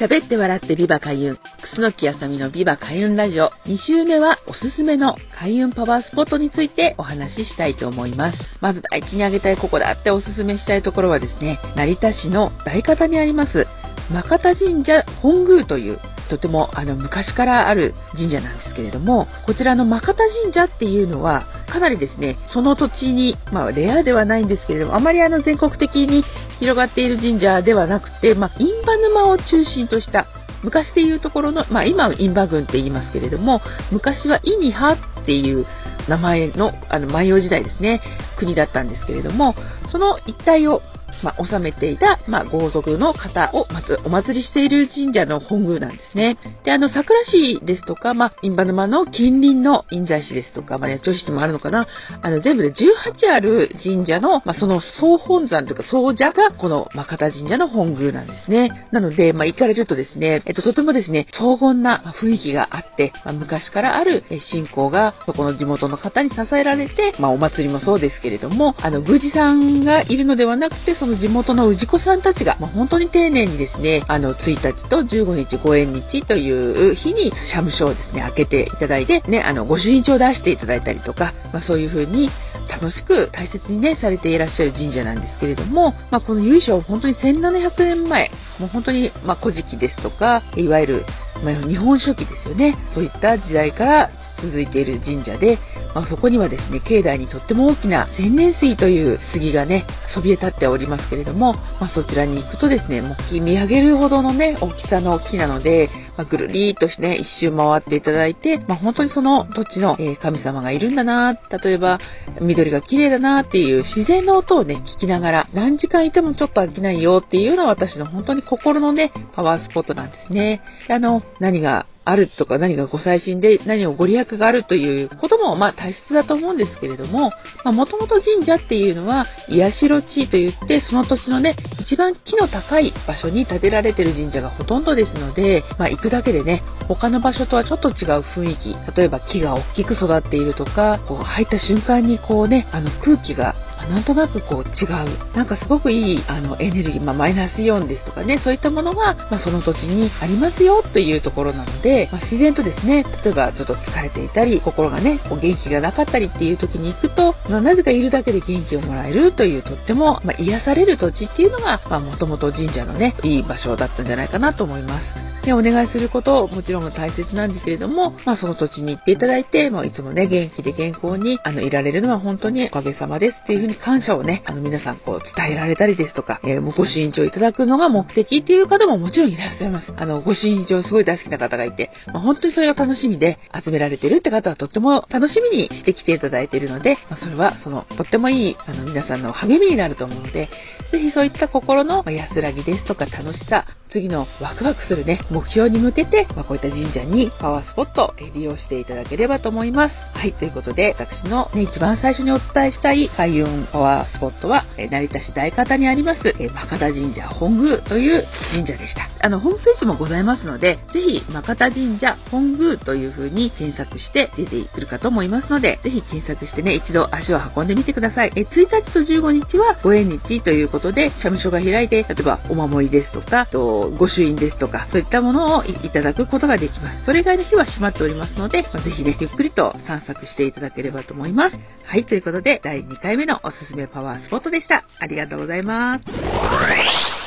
喋って笑ってビバ開運。楠木あさみのビバ開運ラジオ。2週目はおすすめの開運パワースポットについてお話ししたいと思います。まず第一に挙げたいここだっておすすめしたいところはですね、成田市の大方にあります、真方神社本宮というとてもあの昔からある神社なんですけれども、こちらの真方神社っていうのは、かなりですね、その土地に、まあレアではないんですけれども、あまりあの全国的に広がっている神社ではなくて、まあ、印旛沼を中心とした昔でいうところの、まあ、今は印旛郡って言いますけれども、昔はイニハっていう名前の、あの、万葉時代ですね、国だったんですけれども、その一帯をまあ、治めていた、まあ、豪族の方をまずお祭りしている神社の本宮なんですね。で、あの、桜市ですとか、まあ、印旛沼の近隣の印西市ですとか、まあ、ね、調子もあるのかな。あの、全部で18ある神社の、まあ、その総本山というか総社が、この、まあ、方神社の本宮なんですね。なので、まあ、行かれるとですね、えっと、とてもですね、荘厳な雰囲気があって、まあ、昔からある信仰が、そこの地元の方に支えられて、まあ、お祭りもそうですけれども、あの、宮司さんがいるのではなくて、その地元の氏子さんたちが、まあ、本当に丁寧にですね、あの、1日と15日ご縁日という日に、社務所をですね、開けていただいて、ね、あの、ご朱印帳を出していただいたりとか、まあ、そういうふうに、楽しく大切にね、されていらっしゃる神社なんですけれども、まあ、この由緒は本当に1700年前、もう本当に、まあ、古事記ですとか、いわゆる、まあ、日本書紀ですよね。そういった時代から続いている神社で、まあ、そこにはですね、境内にとっても大きな千年水という杉がね、そびえ立っておりますけれども、まあ、そちらに行くとですね、もう見上げるほどのね、大きさの木なので、まあ、ぐるりーっとね、一周回っていただいて、まあ、本当にその土地の、え神様がいるんだな例えば、緑が綺麗だなっていう自然の音をね、聞きながら、何時間いてもちょっと飽きないよっていうのは私の本当に心のね、パワースポットなんですね。あの、何があるとか何がご最新で何をご利益があるということもまあ大切だと思うんですけれども、もともと神社っていうのは、癒しろ地といって、その土地のね、一番木の高い場所に建てられてる神社がほとんどですので、まあ行くだけでね、他の場所とはちょっと違う雰囲気、例えば木が大きく育っているとか、こう入った瞬間にこうね、あの空気がなんとなくこう違う。なんかすごくいいあのエネルギー、まあ、マイナスイオンですとかね、そういったものが、まあ、その土地にありますよというところなので、まあ、自然とですね、例えばちょっと疲れていたり、心がね、こう元気がなかったりっていう時に行くと、まあ、なぜかいるだけで元気をもらえるというとっても、ま癒される土地っていうのが、まもともと神社のね、いい場所だったんじゃないかなと思います。で、お願いすることをもちろん大切なんですけれども、まあその土地に行っていただいて、もういつもね、元気で健康に、あの、いられるのは本当におかげさまですっていうふうに感謝をね、あの、皆さんこう伝えられたりですとか、えー、ご朱印帳いただくのが目的っていう方ももちろんいらっしゃいます。あの、ご朱印帳すごい大好きな方がいて、まあ、本当にそれが楽しみで集められてるって方はとっても楽しみにしてきていただいているので、まあ、それはその、とってもいい、あの、皆さんの励みになると思うので、ぜひそういった心の安らぎですとか楽しさ、次のワクワクするね、目標に向けて、まあ、こういった神社にパワースポットを利用していただければと思います。はい、ということで、私のね、一番最初にお伝えしたい開運パワースポットは、成田市大方にあります、えマカタ神社本宮という神社でした。あの、ホームページもございますので、ぜひ、マカタ神社本宮という風に検索して出てくるかと思いますので、ぜひ検索してね、一度足を運んでみてください。え1日と15日はご縁日ということで、社務所が開いて、例えばお守りですとか、と御朱印ですとか、そういったものをいただくことができます。それ以外の日は閉まっておりますので、まあ、ぜひね、ゆっくりと散策していただければと思います。はい、ということで、第2回目のおすすめパワースポットでした。ありがとうございます。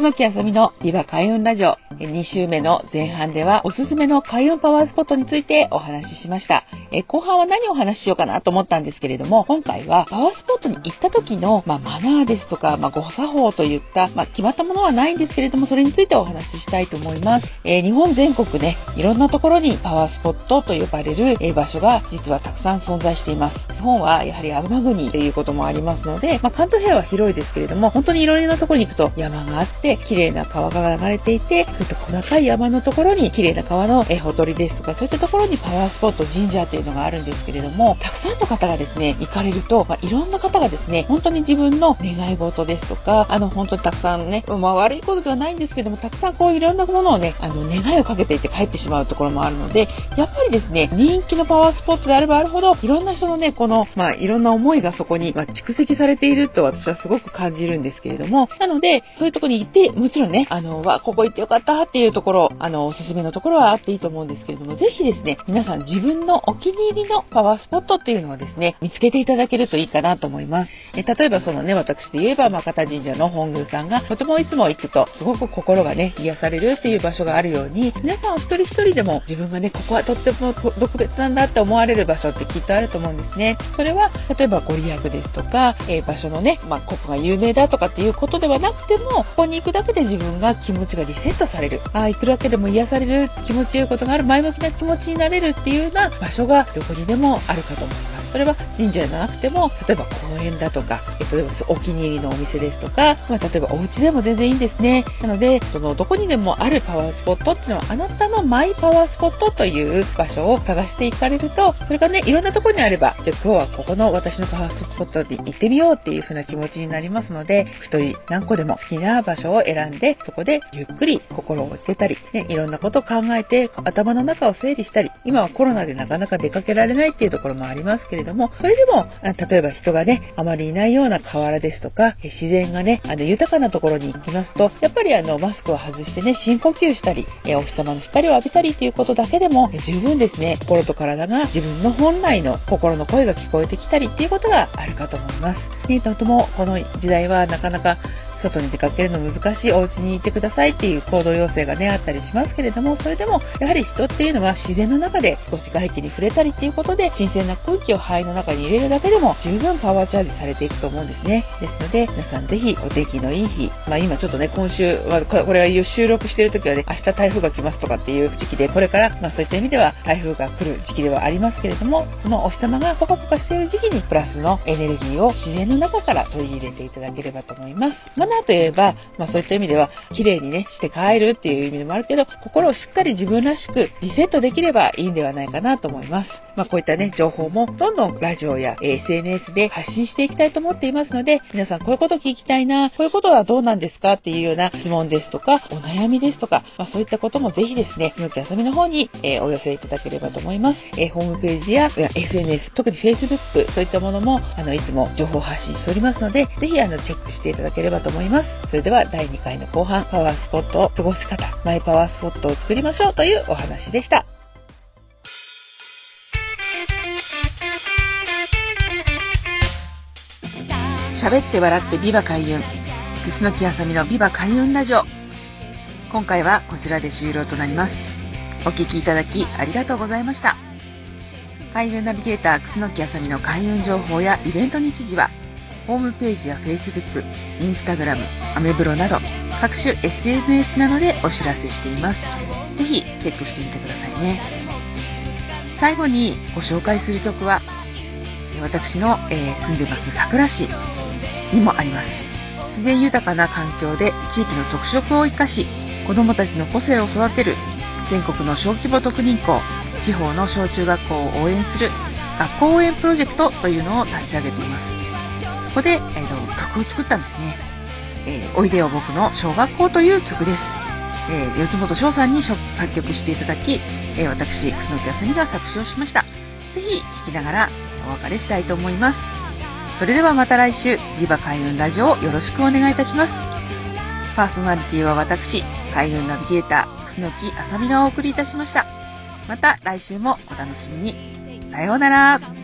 楠木あさみのビバ開運ラジオ2週目の前半ではおすすめの開運パワースポットについてお話ししました。え後半は何をお話ししようかなと思ったんですけれども、今回はパワースポットに行った時の、まあ、マナーですとか、まあ、ご作法といった、まあ、決まったものはないんですけれども、それについてお話ししたいと思います。えー、日本全国ね、いろんなところにパワースポットと呼ばれる、え場所が実はたくさん存在しています。日本はやはり天国ということもありますので、ま、関東平は広いですけれども、本当にいろいろなところに行くと山があって、綺麗な川が流れていて、そういった小高い山のところに綺麗な川のえほとりですとか、そういったところにパワースポット、神社っていうのがあるんですけれども、たくさんの方がですね、行かれると、まあ、いろんな方がですね、本当に自分の願い事ですとか、あの、本当にたくさんね、まあ、悪いことではないんですけども、たくさんこういろんなものをね、あの、願いをかけていて帰ってしまうところもあるので、やっぱりですね、人気のパワースポットであればあるほど、いろんな人のね、この、まあ、いろんな思いがそこに、まあ、蓄積されていると私はすごく感じるんですけれども、なので、そういうところに行って、もちろんね、あの、わ、ここ行ってよかったっていうところ、あの、おすすめのところはあっていいと思うんですけれども、ぜひですね、皆さん自分のお気に入りのパワースポットっていうのをですね、見つけていただけるといいかなと思います。え例えばそのね、私で言えば、ま方神社の本宮さんが、とてもいつも行くと、すごく心がね、癒されるっていう場所があるように、皆さんお一人一人でも自分がね、ここはとっても特別なんだって思われる場所ってきっとあると思うんですね。それは、例えばご利益ですとか、えー、場所のね、まあ、ここが有名だとかっていうことではなくても、ここに行くだけで自分が気持ちがリセットされる。ああ、行くだけでも癒される、気持ちよいことがある、前向きな気持ちになれるっていうような場所がどこにでもあるかと思います。それは神社じゃなくても、例えば公園だとか、例えばお気に入りのお店ですとか、まあ、例えばお家でも全然いいんですね。なので、そのどこにでもあるパワースポットっていうのは、あなたのマイパワースポットという場所を探していかれると、それがね、いろんなところにあれば、じゃあ今日はここの私のパワースポットに行ってみようっていう風な気持ちになりますので、一人何個でも好きな場所を選んで、そこでゆっくり心を落ちてたり、ね、いろんなことを考えて頭の中を整理したり、今はコロナでなかなか出かけられないっていうところもありますけれどれども、それでも、例えば人がね、あまりいないような河原ですとか、自然がね、あの、豊かなところに行きますと、やっぱりあの、マスクを外してね、深呼吸したり、えお日様の光を浴びたりっていうことだけでも、十分ですね、心と体が自分の本来の心の声が聞こえてきたりっていうことがあるかと思います。ね、とてもこの時代はなかなか外に出かけるの難しい、お家にいてくださいっていう行動要請がね、あったりしますけれども、それでも、やはり人っていうのは自然の中で少し外気に触れたりっていうことで、新鮮な空気を肺の中に入れるだけでも、十分パワーチャージされていくと思うんですね。ですので、皆さんぜひお天気のいい日、まあ今ちょっとね、今週は、これは収録してる時はね、明日台風が来ますとかっていう時期で、これから、まあそういった意味では台風が来る時期ではありますけれども、そのお日様がポカポカしている時期にプラスのエネルギーを自然の中から取り入れていただければと思います。花といえば、まあそういった意味では、綺麗にね、して帰るっていう意味でもあるけど、心をしっかり自分らしくリセットできればいいんではないかなと思います。まあこういったね、情報もどんどんラジオや SNS で発信していきたいと思っていますので、皆さんこういうこと聞きたいな、こういうことはどうなんですかっていうような質問ですとか、お悩みですとか、まあそういったこともぜひですね、のきあさみの方に、えー、お寄せいただければと思います。えー、ホームページや SNS、特に Facebook、そういったものも、あの、いつも情報発信しておりますので、ぜひあの、チェックしていただければと思います。それではは第2回の後半、パワースポットを過ごし方、マイパワースポットを作りましょうというお話でした。喋って笑ってビバ開運。楠木あさみのビバ開運ラジオ。今回はこちらで終了となります。お聴きいただきありがとうございました。開運ナビゲーター楠木あさみの開運情報やイベント日時はホームページや Facebook、Instagram、アメブロなど各種 SNS などでお知らせしています。ぜひチェックしてみてくださいね。最後にご紹介する曲は私の、えー、住んでます桜市にもあります。自然豊かな環境で地域の特色を生かし子どもたちの個性を育てる全国の小規模特任校地方の小中学校を応援する学校応援プロジェクトというのを立ち上げています。ここで、えーと、曲を作ったんですね。えー、おいでよ僕の小学校という曲です。えー、四本翔さんに作曲していただき、えー、私、楠木あさみが作詞をしました。ぜひ聴きながらお別れしたいと思います。それではまた来週、ビバ海運ラジオをよろしくお願いいたします。パーソナリティは私、海運ナビゲーター、楠木あさみがお送りいたしました。また来週もお楽しみに。さようなら。